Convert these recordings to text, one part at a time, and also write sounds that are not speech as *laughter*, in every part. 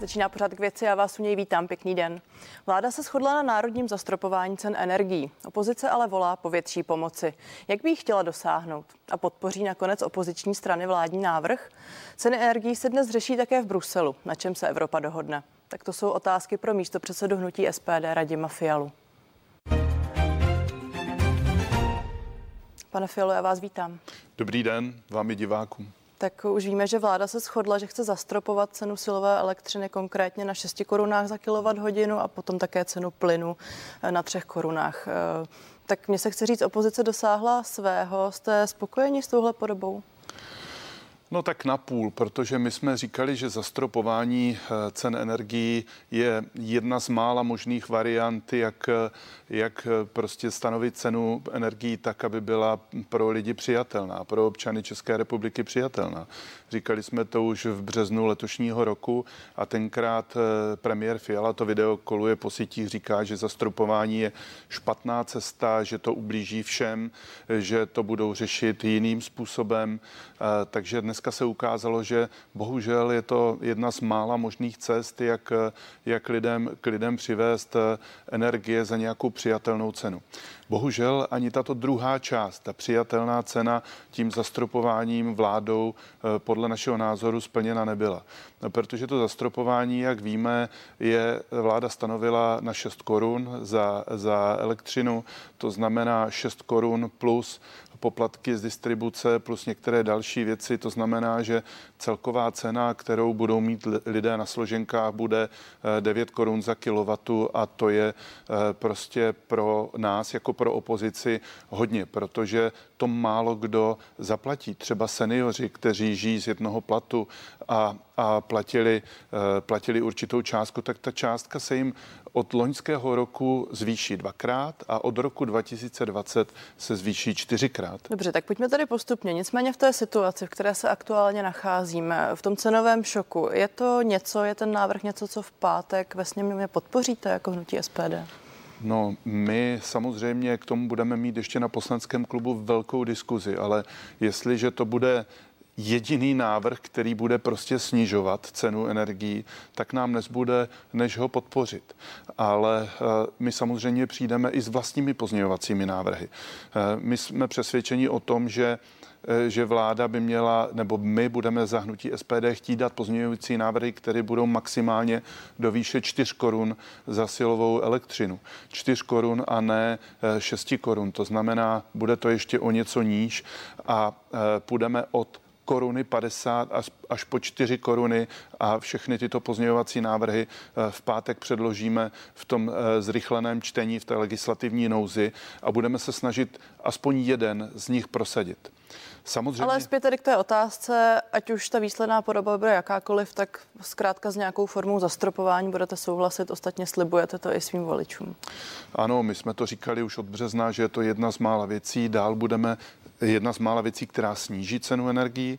Začíná pořád k věci a vás u něj vítám. Pěkný den. Vláda se shodla na národním zastropování cen energií. Opozice ale volá po větší pomoci. Jak by ji chtěla dosáhnout? A podpoří nakonec opoziční strany vládní návrh? Ceny energií se dnes řeší také v Bruselu. Na čem se Evropa dohodne? Tak to jsou otázky pro místo předsedu hnutí SPD Radima Fialu. Pane Fialu, já vás vítám. Dobrý den vám i divákům tak už víme, že vláda se shodla, že chce zastropovat cenu silové elektřiny konkrétně na 6 korunách za hodinu a potom také cenu plynu eh, na 3 korunách. Eh, tak mě se chce říct, opozice dosáhla svého. Jste spokojeni s touhle podobou? No tak na půl, protože my jsme říkali, že zastropování eh, cen energií je jedna z mála možných variant, jak, jak prostě stanovit cenu energií tak, aby byla pro lidi přijatelná, pro občany České republiky přijatelná. Říkali jsme to už v březnu letošního roku a tenkrát eh, premiér Fiala to video koluje po sítích, říká, že zastropování je špatná cesta, že to ublíží všem, že to budou řešit jiným způsobem. Eh, takže dneska se ukázalo, že bohužel je to jedna z mála možných cest, jak, jak lidem, k lidem přivést eh, energie za nějakou přijatelnou cenu. Bohužel ani tato druhá část, ta přijatelná cena tím zastropováním vládou eh, podle našeho názoru splněna nebyla. No, protože to zastropování, jak víme, je vláda stanovila na 6 korun za, za elektřinu, to znamená 6 korun plus poplatky z distribuce plus některé další věci. To znamená, že celková cena, kterou budou mít lidé na složenkách, bude 9 eh, korun za kilowatu a to je eh, prostě pro nás jako pro opozici hodně, protože to málo kdo zaplatí. Třeba seniori, kteří žijí z jednoho platu a, a platili, eh, platili určitou částku, tak ta částka se jim od loňského roku zvýší dvakrát a od roku 2020 se zvýší čtyřikrát. Dobře, tak pojďme tady postupně. Nicméně v té situaci, v které se aktuálně nacházíme, v tom cenovém šoku, je to něco, je ten návrh něco, co v pátek ve sněmě podpoříte jako hnutí SPD? No, my samozřejmě k tomu budeme mít ještě na poslanském klubu velkou diskuzi, ale jestliže to bude jediný návrh, který bude prostě snižovat cenu energií, tak nám nezbude, než ho podpořit. Ale eh, my samozřejmě přijdeme i s vlastními pozměňovacími návrhy. Eh, my jsme přesvědčeni o tom, že eh, že vláda by měla, nebo my budeme zahnutí SPD chtít dát pozměňující návrhy, které budou maximálně do výše 4 korun za silovou elektřinu. 4 korun a ne 6 korun. To znamená, bude to ještě o něco níž a půjdeme od koruny 50 až, až po 4 koruny a všechny tyto pozměňovací návrhy eh, v pátek předložíme v tom eh, zrychleném čtení v té legislativní nouzi a budeme se snažit aspoň jeden z nich prosadit. Samozřejmě. Ale zpět tedy k té otázce, ať už ta výsledná podoba bude jakákoliv, tak zkrátka s nějakou formou zastropování budete souhlasit, ostatně slibujete to i svým voličům. Ano, my jsme to říkali už od března, že je to jedna z mála věcí. Dál budeme jedna z mála věcí, která sníží cenu energií.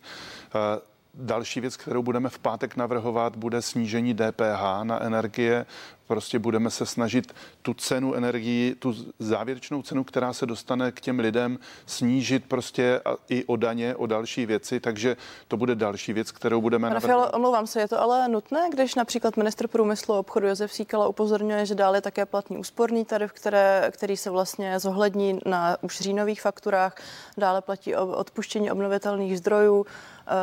Další věc, kterou budeme v pátek navrhovat, bude snížení DPH na energie. Prostě budeme se snažit tu cenu energii, tu závěrečnou cenu, která se dostane k těm lidem, snížit prostě i o daně, o další věci, takže to bude další věc, kterou budeme Pane Fialo, omlouvám se, je to ale nutné, když například ministr průmyslu a obchodu Josef Síkala upozorňuje, že dále také platný úsporný tarif, které, který se vlastně zohlední na už říjnových fakturách, dále platí odpuštění obnovitelných zdrojů,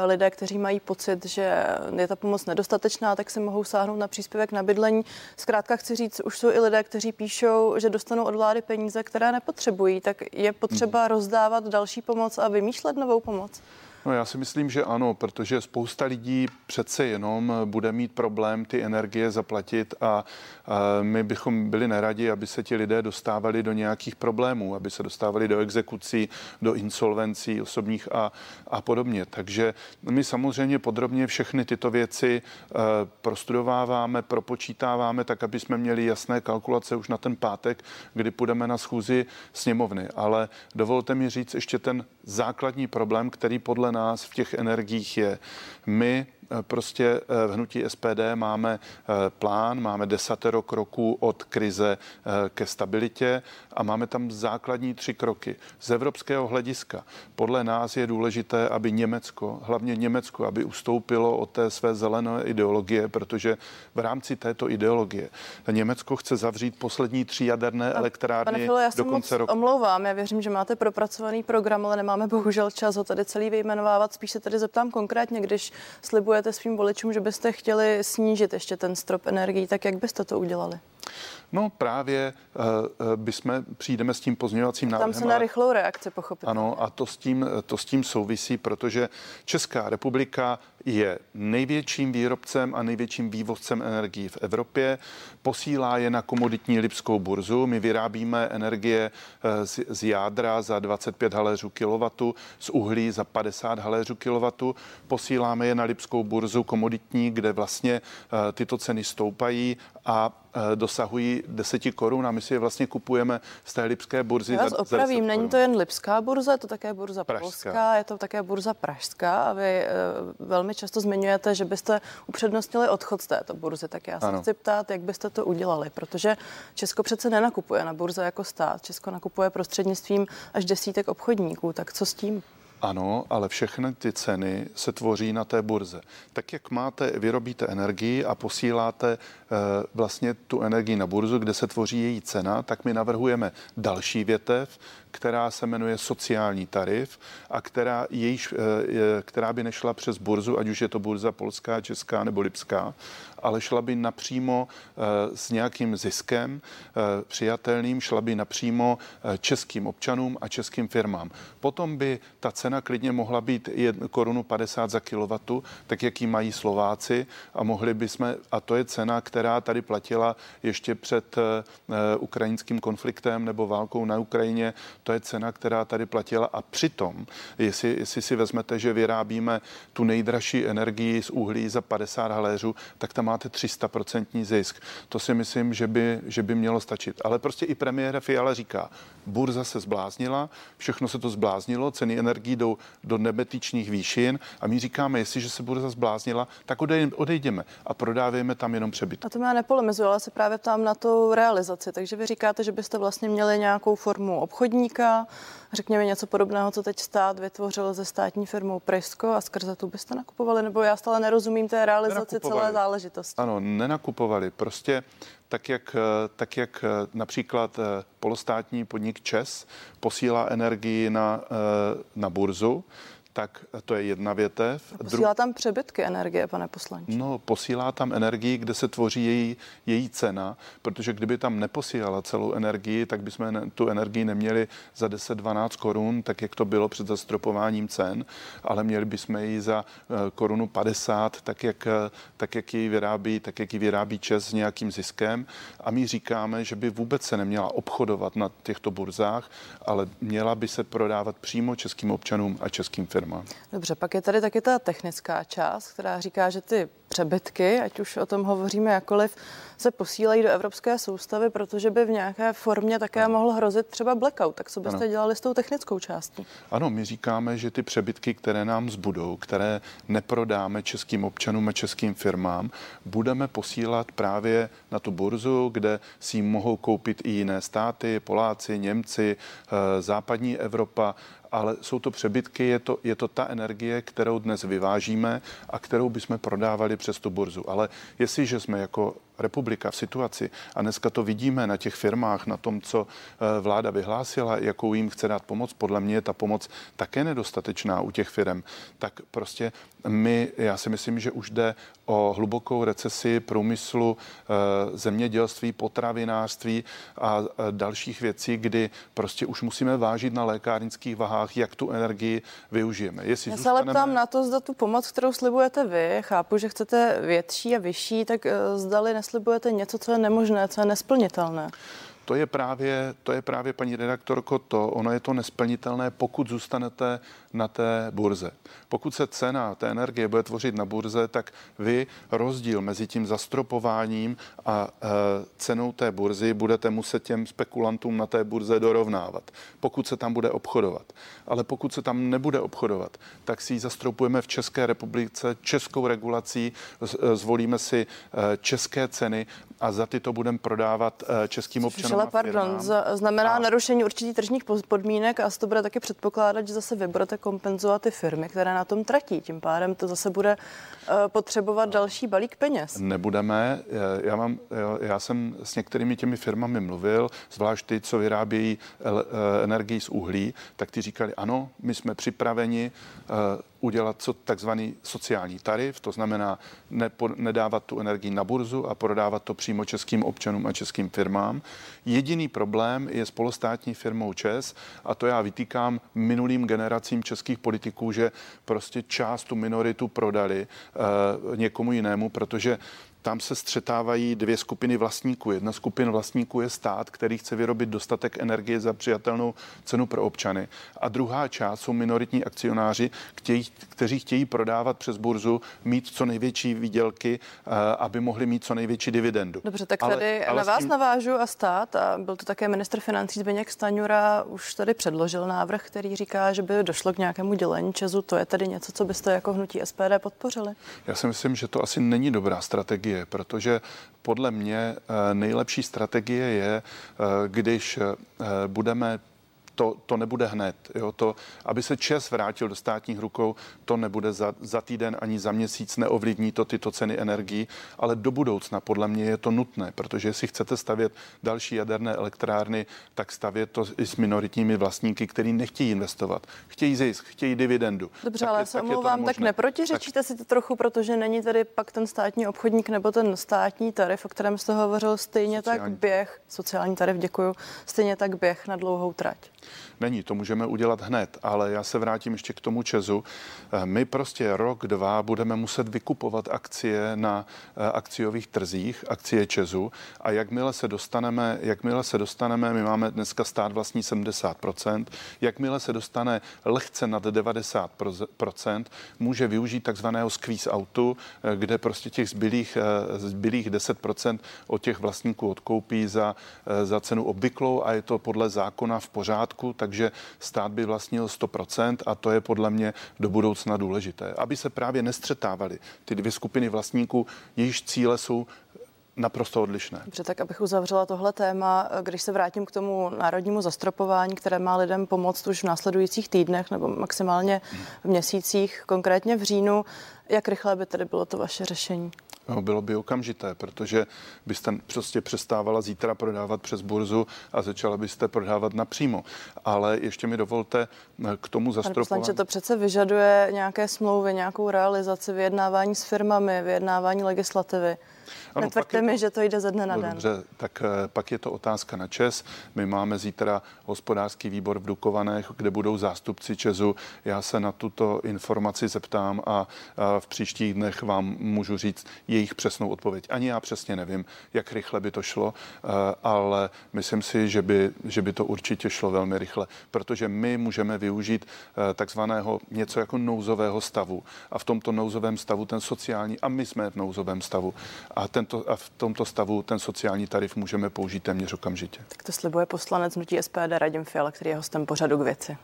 lidé, kteří mají pocit, že je ta pomoc nedostatečná, tak si mohou sáhnout na příspěvek na bydlení. Zkrátka chci říct, už jsou i lidé, kteří píšou, že dostanou od vlády peníze, které nepotřebují, tak je potřeba rozdávat další pomoc a vymýšlet novou pomoc. No já si myslím, že ano, protože spousta lidí přece jenom bude mít problém ty energie zaplatit a, a my bychom byli neradi, aby se ti lidé dostávali do nějakých problémů, aby se dostávali do exekucí, do insolvencí osobních a, a podobně. Takže my samozřejmě podrobně všechny tyto věci e, prostudováváme, propočítáváme tak, aby jsme měli jasné kalkulace už na ten pátek, kdy půjdeme na schůzi sněmovny. Ale dovolte mi říct ještě ten základní problém, který podle nás v těch energiích je. My prostě v hnutí SPD máme plán, máme desatero kroků od krize ke stabilitě a máme tam základní tři kroky. Z evropského hlediska podle nás je důležité, aby Německo, hlavně Německo, aby ustoupilo od té své zelené ideologie, protože v rámci této ideologie Německo chce zavřít poslední tři jaderné elektrárny Pane Filo, já do konce roku. omlouvám, já věřím, že máte propracovaný program, ale nemáme bohužel čas ho tady celý vyjmenovávat. Spíš se tady zeptám konkrétně, když slibujete svým voličům, že byste chtěli snížit ještě ten strop energií, tak jak byste to udělali? No právě uh, bychom, přijdeme s tím pozměňovacím návrhem. Tam se na rychlou reakci pochopit. Ano a to s, tím, to s tím souvisí, protože Česká republika je největším výrobcem a největším vývozcem energií v Evropě. Posílá je na komoditní Lipskou burzu. My vyrábíme energie eh, z, z jádra za 25 haléřů kilowattu, z uhlí za 50 haléřů kilowattu. Posíláme je na Lipskou burzu komoditní, kde vlastně tyto ceny stoupají a Eh, dosahují 10 korun a my si je vlastně kupujeme z té lipské burzy. Já vás za, opravím, za není to jen lipská burza, je to také burza pražská. polská, je to také burza pražská a vy uh, velmi často zmiňujete, že byste upřednostnili odchod z této burzy, tak já se ano. chci ptát, jak byste to udělali, protože Česko přece nenakupuje na burze jako stát, Česko nakupuje prostřednictvím až desítek obchodníků, tak co s tím? Ano, ale všechny ty ceny se tvoří na té burze. Tak jak máte, vyrobíte energii a posíláte e, vlastně tu energii na burzu, kde se tvoří její cena, tak my navrhujeme další větev, která se jmenuje sociální tarif a která, jejíž, e, která by nešla přes burzu, ať už je to burza polská, česká nebo lipská, ale šla by napřímo e, s nějakým ziskem e, přijatelným, šla by napřímo českým občanům a českým firmám. Potom by ta cena klidně mohla být 1 korunu 50 za kilowattu, tak jak ji mají Slováci a mohli bychom, a to je cena, která tady platila ještě před ukrajinským konfliktem nebo válkou na Ukrajině, to je cena, která tady platila a přitom, jestli, jestli si vezmete, že vyrábíme tu nejdražší energii z uhlí za 50 haléřů, tak tam máte 300% zisk. To si myslím, že by, že by mělo stačit. Ale prostě i premiér Fiala říká, burza se zbláznila, všechno se to zbláznilo, ceny energií jdou do nebetičních výšin a my říkáme, jestliže se burza zbláznila, tak odejdeme a prodáváme tam jenom přebyt. A to já nepolemizuji, ale se právě ptám na tu realizaci. Takže vy říkáte, že byste vlastně měli nějakou formu obchodníka, řekněme něco podobného, co teď stát vytvořil ze státní firmou Prisko a skrze tu byste nakupovali, nebo já stále nerozumím té realizaci celé záležitosti. Ano, nenakupovali. Prostě tak jak, tak jak například eh, polostátní podnik ČES posílá energii na, eh, na burzu, tak to je jedna větev. Posílá tam přebytky energie, pane poslanče? No, posílá tam energii, kde se tvoří její, její cena, protože kdyby tam neposílala celou energii, tak bychom tu energii neměli za 10-12 korun, tak jak to bylo před zastropováním cen, ale měli bychom ji za uh, korunu 50, tak jak, tak jak ji vyrábí, tak jak ji vyrábí Čes s nějakým ziskem. A my říkáme, že by vůbec se neměla obchodovat na těchto burzách, ale měla by se prodávat přímo českým občanům a českým firmám firma. Dobře, pak je tady taky ta technická část, která říká, že ty přebytky, ať už o tom hovoříme jakoliv, se posílají do evropské soustavy, protože by v nějaké formě také ano. mohl hrozit třeba blackout. Tak co byste ano. dělali s tou technickou částí? Ano, my říkáme, že ty přebytky, které nám zbudou, které neprodáme českým občanům a českým firmám, budeme posílat právě na tu burzu, kde si ji mohou koupit i jiné státy, Poláci, Němci, eh, západní Evropa ale jsou to přebytky, je to, je to ta energie, kterou dnes vyvážíme a kterou bychom prodávali přes tu burzu. Ale jestliže jsme jako republika v situaci, a dneska to vidíme na těch firmách, na tom, co eh, vláda vyhlásila, jakou jim chce dát pomoc, podle mě je ta pomoc také nedostatečná u těch firm, tak prostě my, já si myslím, že už jde o hlubokou recesi průmyslu, eh, zemědělství, potravinářství a dalších věcí, kdy prostě už musíme vážit na lékárnických vahách, jak tu energii využijeme. Jestli Já se ale ptám na to, zda tu pomoc, kterou slibujete vy, chápu, že chcete větší a vyšší, tak eh, zdali neslibujete něco, co je nemožné, co je nesplnitelné. To je právě, to je právě paní redaktorko to, ono je to nesplnitelné, pokud zůstanete na té burze. Pokud se cena té energie bude tvořit na burze, tak vy rozdíl mezi tím zastropováním a e, cenou té burzy budete muset těm spekulantům na té burze dorovnávat, pokud se tam bude obchodovat. Ale pokud se tam nebude obchodovat, tak si ji zastropujeme v České republice českou regulací, zvolíme si e, české ceny a za ty to budeme prodávat eh, českým občanům. Ale pardon, znamená a... narušení určitých tržních podmínek a to bude taky předpokládat, že zase vy budete kompenzovat ty firmy, které na tom tratí. Tím pádem to zase bude eh, potřebovat další balík peněz. Nebudeme. Eh, já, mám, já jsem s některými těmi firmami mluvil, zvlášť ty, co vyrábějí energii z uhlí, tak ty říkali, ano, my jsme připraveni udělat co takzvaný sociální tarif, to znamená nepo, nedávat tu energii na burzu a prodávat to přímo českým občanům a českým firmám. Jediný problém je s polostátní firmou ČES a to já vytýkám minulým generacím českých politiků, že prostě část tu minoritu prodali uh, někomu jinému, protože tam se střetávají dvě skupiny vlastníků. Jedna skupina vlastníků je stát, který chce vyrobit dostatek energie za přijatelnou cenu pro občany. A druhá část jsou minoritní akcionáři, chtějí, kteří chtějí prodávat přes burzu, mít co největší výdělky, eh, aby mohli mít co největší dividendu. Dobře, tak ale, tady ale na vás tím... navážu a stát, a byl to také ministr financí Zbigněk Staňura, už tady předložil návrh, který říká, že by došlo k nějakému dělení Česu. To je tedy něco, co byste jako hnutí SPD podpořili? Já si myslím, že to asi není dobrá strategie strategie, protože podle mě eh, nejlepší strategie je, eh, když eh, budeme to, to nebude hned. Jo? To, aby se ČES vrátil do státních rukou, to nebude za, za týden ani za měsíc, neovlivní to tyto ceny energií, ale do budoucna podle mě je to nutné, protože jestli chcete stavět další jaderné elektrárny, tak stavět to i s minoritními vlastníky, kteří nechtějí investovat. Chtějí zisk, chtějí dividendu. Dobře, tak ale je, se omlouvám, tak neprotiřečíte tak... si to trochu, protože není tady pak ten státní obchodník nebo ten státní tarif, o kterém jste hovořil, stejně sociální. tak běh, sociální tarif, děkuju, stejně tak běh na dlouhou trať není. To můžeme udělat hned, ale já se vrátím ještě k tomu Česu. Eh, my prostě rok, dva budeme muset vykupovat akcie na eh, akciových trzích, akcie Česu a jakmile se dostaneme, jakmile se dostaneme, my máme dneska stát vlastní 70%, jakmile se dostane lehce nad 90%, může využít takzvaného squeeze outu, eh, kde prostě těch zbylých, zbylých 10% od těch vlastníků odkoupí za, za cenu obvyklou a je to podle zákona v pořádku, tak takže stát by vlastnil 100% a to je podle mě do budoucna důležité, aby se právě nestřetávaly ty dvě skupiny vlastníků, jejichž cíle jsou naprosto odlišné. Dobře, tak abych uzavřela tohle téma, když se vrátím k tomu národnímu zastropování, které má lidem pomoct už v následujících týdnech nebo maximálně v měsících, konkrétně v říjnu, jak rychle by tedy bylo to vaše řešení? No, bylo by okamžité, protože byste prostě přestávala zítra prodávat přes burzu a začala byste prodávat napřímo. Ale ještě mi dovolte eh, k tomu zastropování. Pane to přece vyžaduje nějaké smlouvy, nějakou realizaci, vyjednávání s firmami, vyjednávání legislativy. Ano, Netvrďte mi, to, že to jde ze dne na no, den. Dobře, tak eh, pak je to otázka na ČES. My máme zítra hospodářský výbor v Dukovanech, kde budou zástupci ČESu. Já se na tuto informaci zeptám a, a v příštích dnech vám můžu říct jejich přesnou odpověď. Ani já přesně nevím, jak rychle by to šlo, eh, ale myslím si, že by, že by to určitě šlo velmi rychle, protože my můžeme využít eh, takzvaného něco jako nouzového stavu. A v tomto nouzovém stavu ten sociální, a my jsme v nouzovém stavu. A tento, a v tomto stavu ten sociální tarif můžeme použít téměř okamžitě. Tak to slibuje poslanec hnutí SPD Radim Fiala, který je hostem pořadu k věci.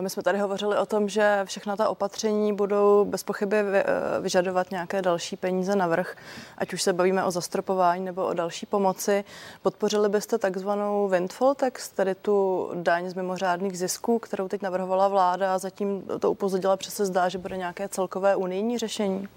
My jsme tady hovořili o tom, že všechna ta opatření budou bez pochyby vyžadovat nějaké další peníze navrh, ať už se bavíme o zastropování nebo o další pomoci. Podpořili byste takzvanou windfall tax, tedy tu daň z mimořádných zisků, kterou teď navrhovala vláda a zatím to upozadila, přes se zdá, že bude nějaké celkové unijní řešení?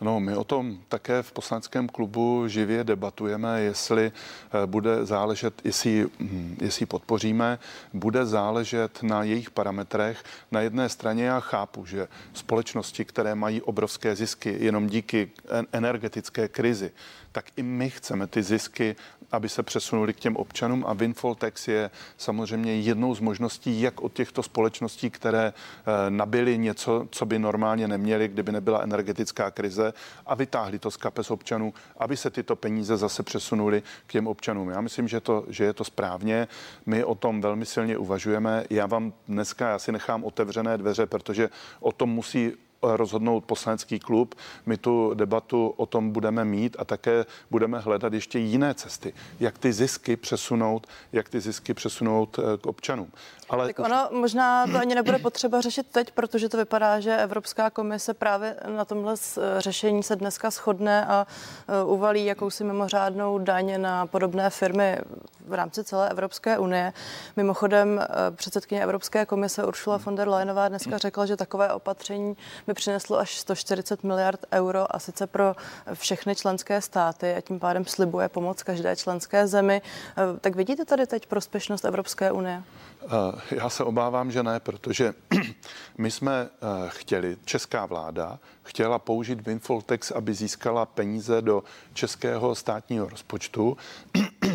No, my o tom také v poslaneckém klubu živě debatujeme, jestli eh, bude záležet, jestli, hm, jestli podpoříme, bude záležet na jejich parametrech. Na jedné straně já chápu, že společnosti, které mají obrovské zisky jenom díky energetické krizi, tak i my chceme ty zisky, aby se přesunuli k těm občanům a windfall tax je samozřejmě jednou z možností, jak od těchto společností, které eh, nabily něco, co by normálně neměli, kdyby nebyla energetická krize a vytáhli to z kapes občanů, aby se tyto peníze zase přesunuli k těm občanům. Já myslím, že, to, že je to správně. My o tom velmi silně uvažujeme. Já vám dneska já si nechám otevřené dveře, protože o tom musí rozhodnout poslanecký klub. My tu debatu o tom budeme mít a také budeme hledat ještě jiné cesty, jak ty zisky přesunout, jak ty zisky přesunout eh, k občanům. Ale tak ono možná to ani nebude potřeba řešit teď, protože to vypadá, že Evropská komise právě na tomhle eh, řešení se dneska shodne a eh, uvalí jakousi mimořádnou daň na podobné firmy v rámci celé Evropské unie. Mimochodem předsedkyně Evropské komise Ursula von der Leyenová dneska řekla, že takové opatření by přineslo až 140 miliard euro a sice pro všechny členské státy a tím pádem slibuje pomoc každé členské zemi. Eh, tak vidíte tady teď prospěšnost Evropské unie? Eh, já se obávám, že ne, protože *clears throat* my jsme eh, chtěli, česká vláda chtěla použít windfall tax, aby získala peníze do českého státního rozpočtu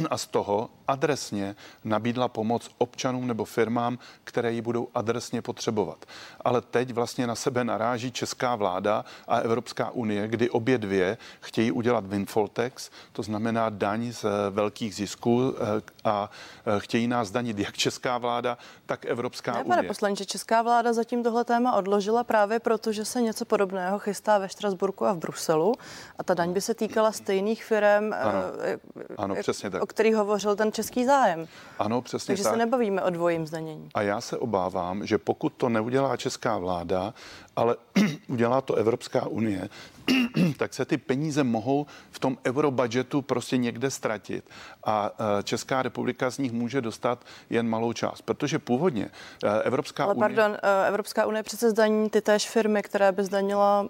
a z toho adresně nabídla pomoc občanům nebo firmám, které ji budou adresně potřebovat. Ale teď vlastně na sebe naráží česká vláda a Evropská unie, kdy obě dvě chtějí udělat windfall tax, to znamená daň z velkých zisků eh, a chtějí nás danit jak česká vláda, tak Evropská ne, unie. Pane poslanče, česká vláda zatím tohle téma odložila právě proto, že se něco podobného chystá ve Štrasburku a v Bruselu a ta daň by se týkala stejných firm, ano, eh, ano, přesně tak. o kterých hovořil ten český zájem. Ano, přesně Takže tak. se nebavíme o dvojím zdanění. A já se obávám, že pokud to neudělá česká vláda, ale *clears throat* udělá to Evropská unie, *clears throat* tak se ty peníze mohou v tom eurobudgetu prostě někde ztratit a e, Česká republika z nich může dostat jen malou část, protože původně e, Evropská Ale unie... pardon, e, Evropská unie přece zdaní ty též firmy, které by zdanila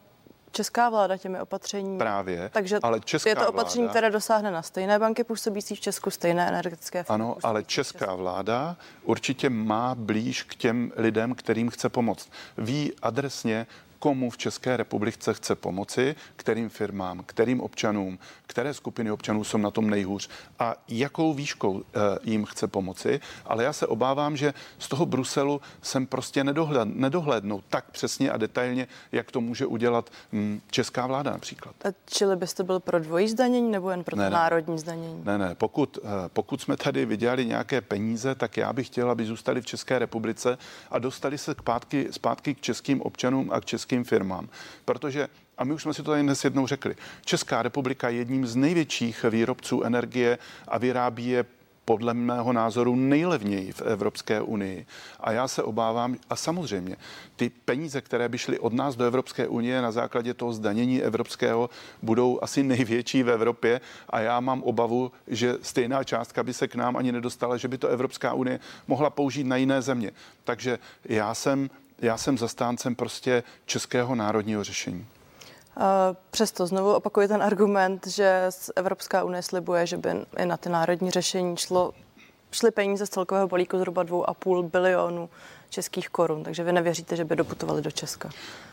česká vláda těmi opatření. Právě. Takže ale česká je to opatření, vláda, které dosáhne na stejné banky působící v Česku, stejné energetické firmy. Ano, ale česká vláda určitě má blíž k těm lidem, kterým chce pomoct. Ví adresně, komu v České republice chce pomoci, kterým firmám, kterým občanům, které skupiny občanů jsou na tom nejhůř a jakou výškou eh, jim chce pomoci. Ale já se obávám, že z toho Bruselu jsem prostě nedohled, nedohlednou tak přesně a detailně, jak to může udělat hm, česká vláda například. A čili byste byl pro dvojí zdanění nebo jen pro ne, to národní zdanění? Ne, ne. Pokud, eh, pokud jsme tady vydělali nějaké peníze, tak já bych chtěl, aby zůstali v České republice a dostali se zpátky, zpátky k českým občanům a k českým českým firmám. Protože a my už jsme si to tady dnes jednou řekli. Česká republika je jedním z největších výrobců energie a vyrábí je podle mého názoru nejlevněji v Evropské unii. A já se obávám, a samozřejmě, ty peníze, které by šly od nás do Evropské unie na základě toho zdanění evropského, budou asi největší v Evropě. A já mám obavu, že stejná částka by se k nám ani nedostala, že by to Evropská unie mohla použít na jiné země. Takže já jsem já jsem zastáncem prostě českého národního řešení. Přesto znovu opakuji ten argument, že Evropská unie slibuje, že by i na ty národní řešení šlo, šly peníze z celkového balíku zhruba 2,5 bilionu českých korun, takže vy nevěříte, že by doputovali do Česka?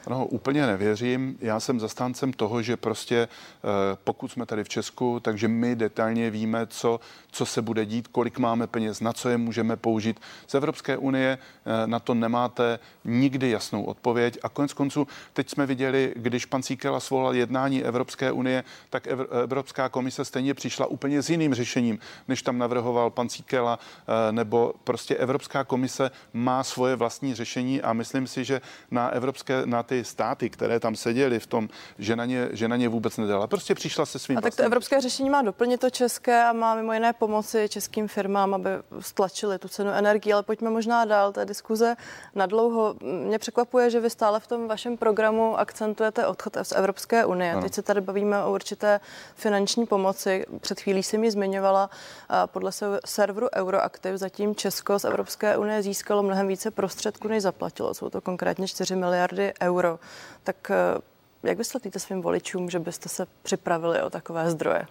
No, úplně nevěřím. Já jsem zastáncem toho, že prostě eh, pokud jsme tady v Česku, takže my detailně víme, co, co se bude dít, kolik máme peněz, na co je můžeme použít. Z Evropské unie eh, na to nemáte nikdy jasnou odpověď. A konec konců, teď jsme viděli, když pan Cíkela svolal jednání Evropské unie, tak Evropská komise stejně přišla úplně s jiným řešením, než tam navrhoval pan Cíkela, eh, nebo prostě Evropská komise má svoje vlastní řešení a myslím si, že na evropské, na ty ty státy, které tam seděly v tom, že na ně, že na ně vůbec nedala. Prostě přišla se svým. A tak to evropské řešení má doplnit to české a má mimo jiné pomoci českým firmám, aby stlačili tu cenu energie. Ale pojďme možná dál té diskuze na dlouho. Mě překvapuje, že vy stále v tom vašem programu akcentujete odchod z Evropské unie. Ano. Teď se tady bavíme o určité finanční pomoci. Před chvílí jsem ji zmiňovala. Podle serveru Euroactiv zatím Česko z Evropské unie získalo mnohem více prostředků, než zaplatilo. Jsou to konkrétně 4 miliardy euro. Tak eh, jak vysvětlíte svým voličům, že byste se připravili o takové zdroje?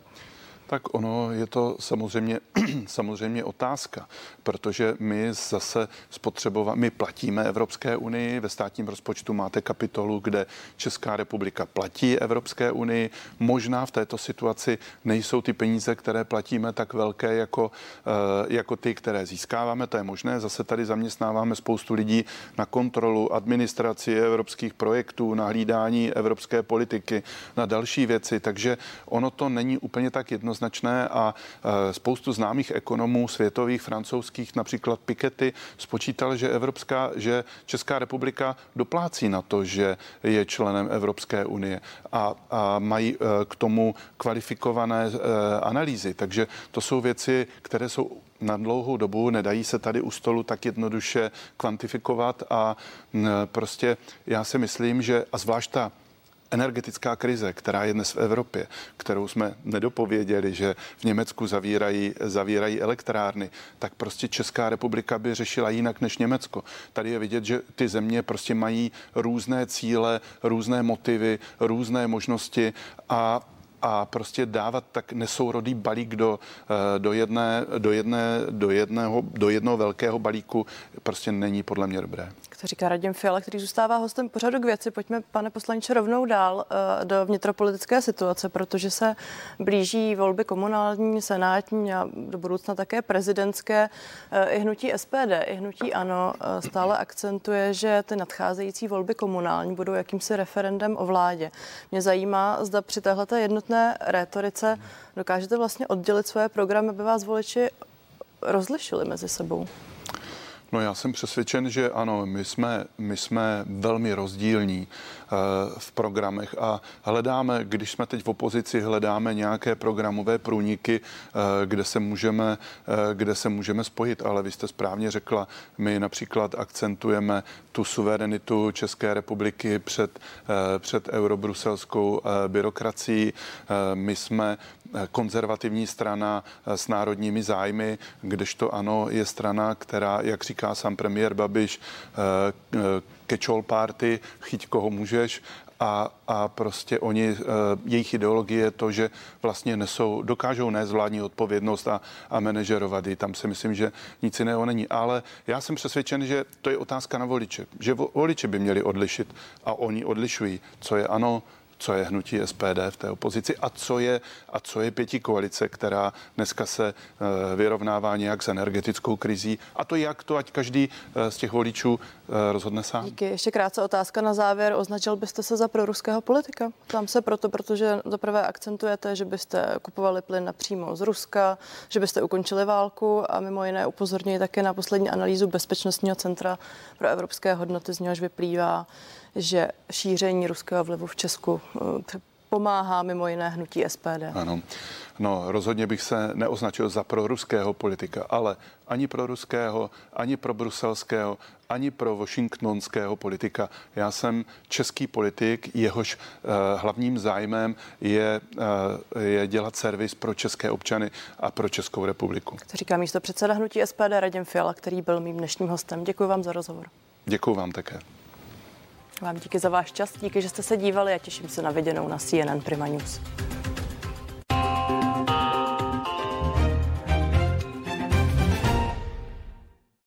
Tak ono je to samozřejmě, *clears throat* samozřejmě otázka, protože my zase spotřebovat, my platíme Evropské unii, ve státním rozpočtu máte kapitolu, kde Česká republika platí Evropské unii. Možná v této situaci nejsou ty peníze, které platíme, tak velké jako, eh, jako ty, které získáváme. To je možné. Zase tady zaměstnáváme spoustu lidí na kontrolu, administraci evropských projektů, na hlídání evropské politiky, na další věci. Takže ono to není úplně tak jedno jednoznačné a e, spoustu známých ekonomů světových, francouzských, například Piketty, spočítal, že Evropská, že Česká republika doplácí na to, že je členem Evropské unie a, a mají e, k tomu kvalifikované e, analýzy. Takže to jsou věci, které jsou na dlouhou dobu, nedají se tady u stolu tak jednoduše kvantifikovat a prostě já si myslím, že a zvlášť ta energetická krize, která je dnes v Evropě, kterou jsme nedopověděli, že v Německu zavírají, zavírají elektrárny, tak prostě Česká republika by řešila jinak než Německo. Tady je vidět, že ty země prostě mají různé cíle, různé motivy, různé možnosti a a prostě dávat tak nesourodý balík do, eh, do, jedné, do, jedné, do, jedného, do jednoho velkého balíku prostě není podle mě dobré. To říká Radim Fiala, který zůstává hostem pořadu k věci. Pojďme, pane poslanče, rovnou dál eh, do vnitropolitické situace, protože se blíží volby komunální, senátní a do budoucna také prezidentské. Eh, I hnutí SPD, i hnutí ANO stále akcentuje, že ty nadcházející volby komunální budou jakýmsi referendem o vládě. Mě zajímá, zda při téhleté jednotné jednotné rétorice dokážete vlastně oddělit svoje programy, aby vás voliči rozlišili mezi sebou? No já jsem přesvědčen, že ano, my jsme, my jsme velmi rozdílní uh, v programech a hledáme, když jsme teď v opozici, hledáme nějaké programové průniky, uh, kde se můžeme, uh, kde se můžeme spojit, ale vy jste správně řekla, my například akcentujeme tu suverenitu České republiky před, před eurobruselskou byrokracií. My jsme konzervativní strana s národními zájmy, kdežto ano, je strana, která, jak říká sám premiér Babiš, catch-all party, chyť koho můžeš a, a prostě oni, jejich ideologie je to, že vlastně nesou, dokážou nést vládní odpovědnost a, a manažerovat. Tam si myslím, že nic jiného není. Ale já jsem přesvědčen, že to je otázka na voliče. Že voliče by měli odlišit a oni odlišují, co je ano, co je hnutí SPD v té opozici a co je, a co je pěti koalice, která dneska se eh, vyrovnává nějak s energetickou krizí. A to jak to, ať každý eh, z těch voličů eh, rozhodne sám. Díky. Ještě krátce otázka na závěr. Označil byste se za proruského politika? Tam se proto, protože zaprvé akcentujete, že byste kupovali plyn napřímo z Ruska, že byste ukončili válku a mimo jiné upozorňuji také na poslední analýzu Bezpečnostního centra pro evropské hodnoty, z něhož vyplývá, že šíření ruského vlivu v Česku pomáhá mimo jiné hnutí SPD. Ano. No, rozhodně bych se neoznačil za proruského politika, ale ani pro ruského, ani pro bruselského, ani pro washingtonského politika. Já jsem český politik, jehož uh, hlavním zájmem je, uh, je dělat servis pro české občany a pro Českou republiku. To říká místo předseda hnutí SPD Radim Fiala, který byl mým dnešním hostem. Děkuji vám za rozhovor. Děkuji vám také. Vám díky za váš čas, díky, že jste se dívali a těším se na viděnou na CNN Prima News.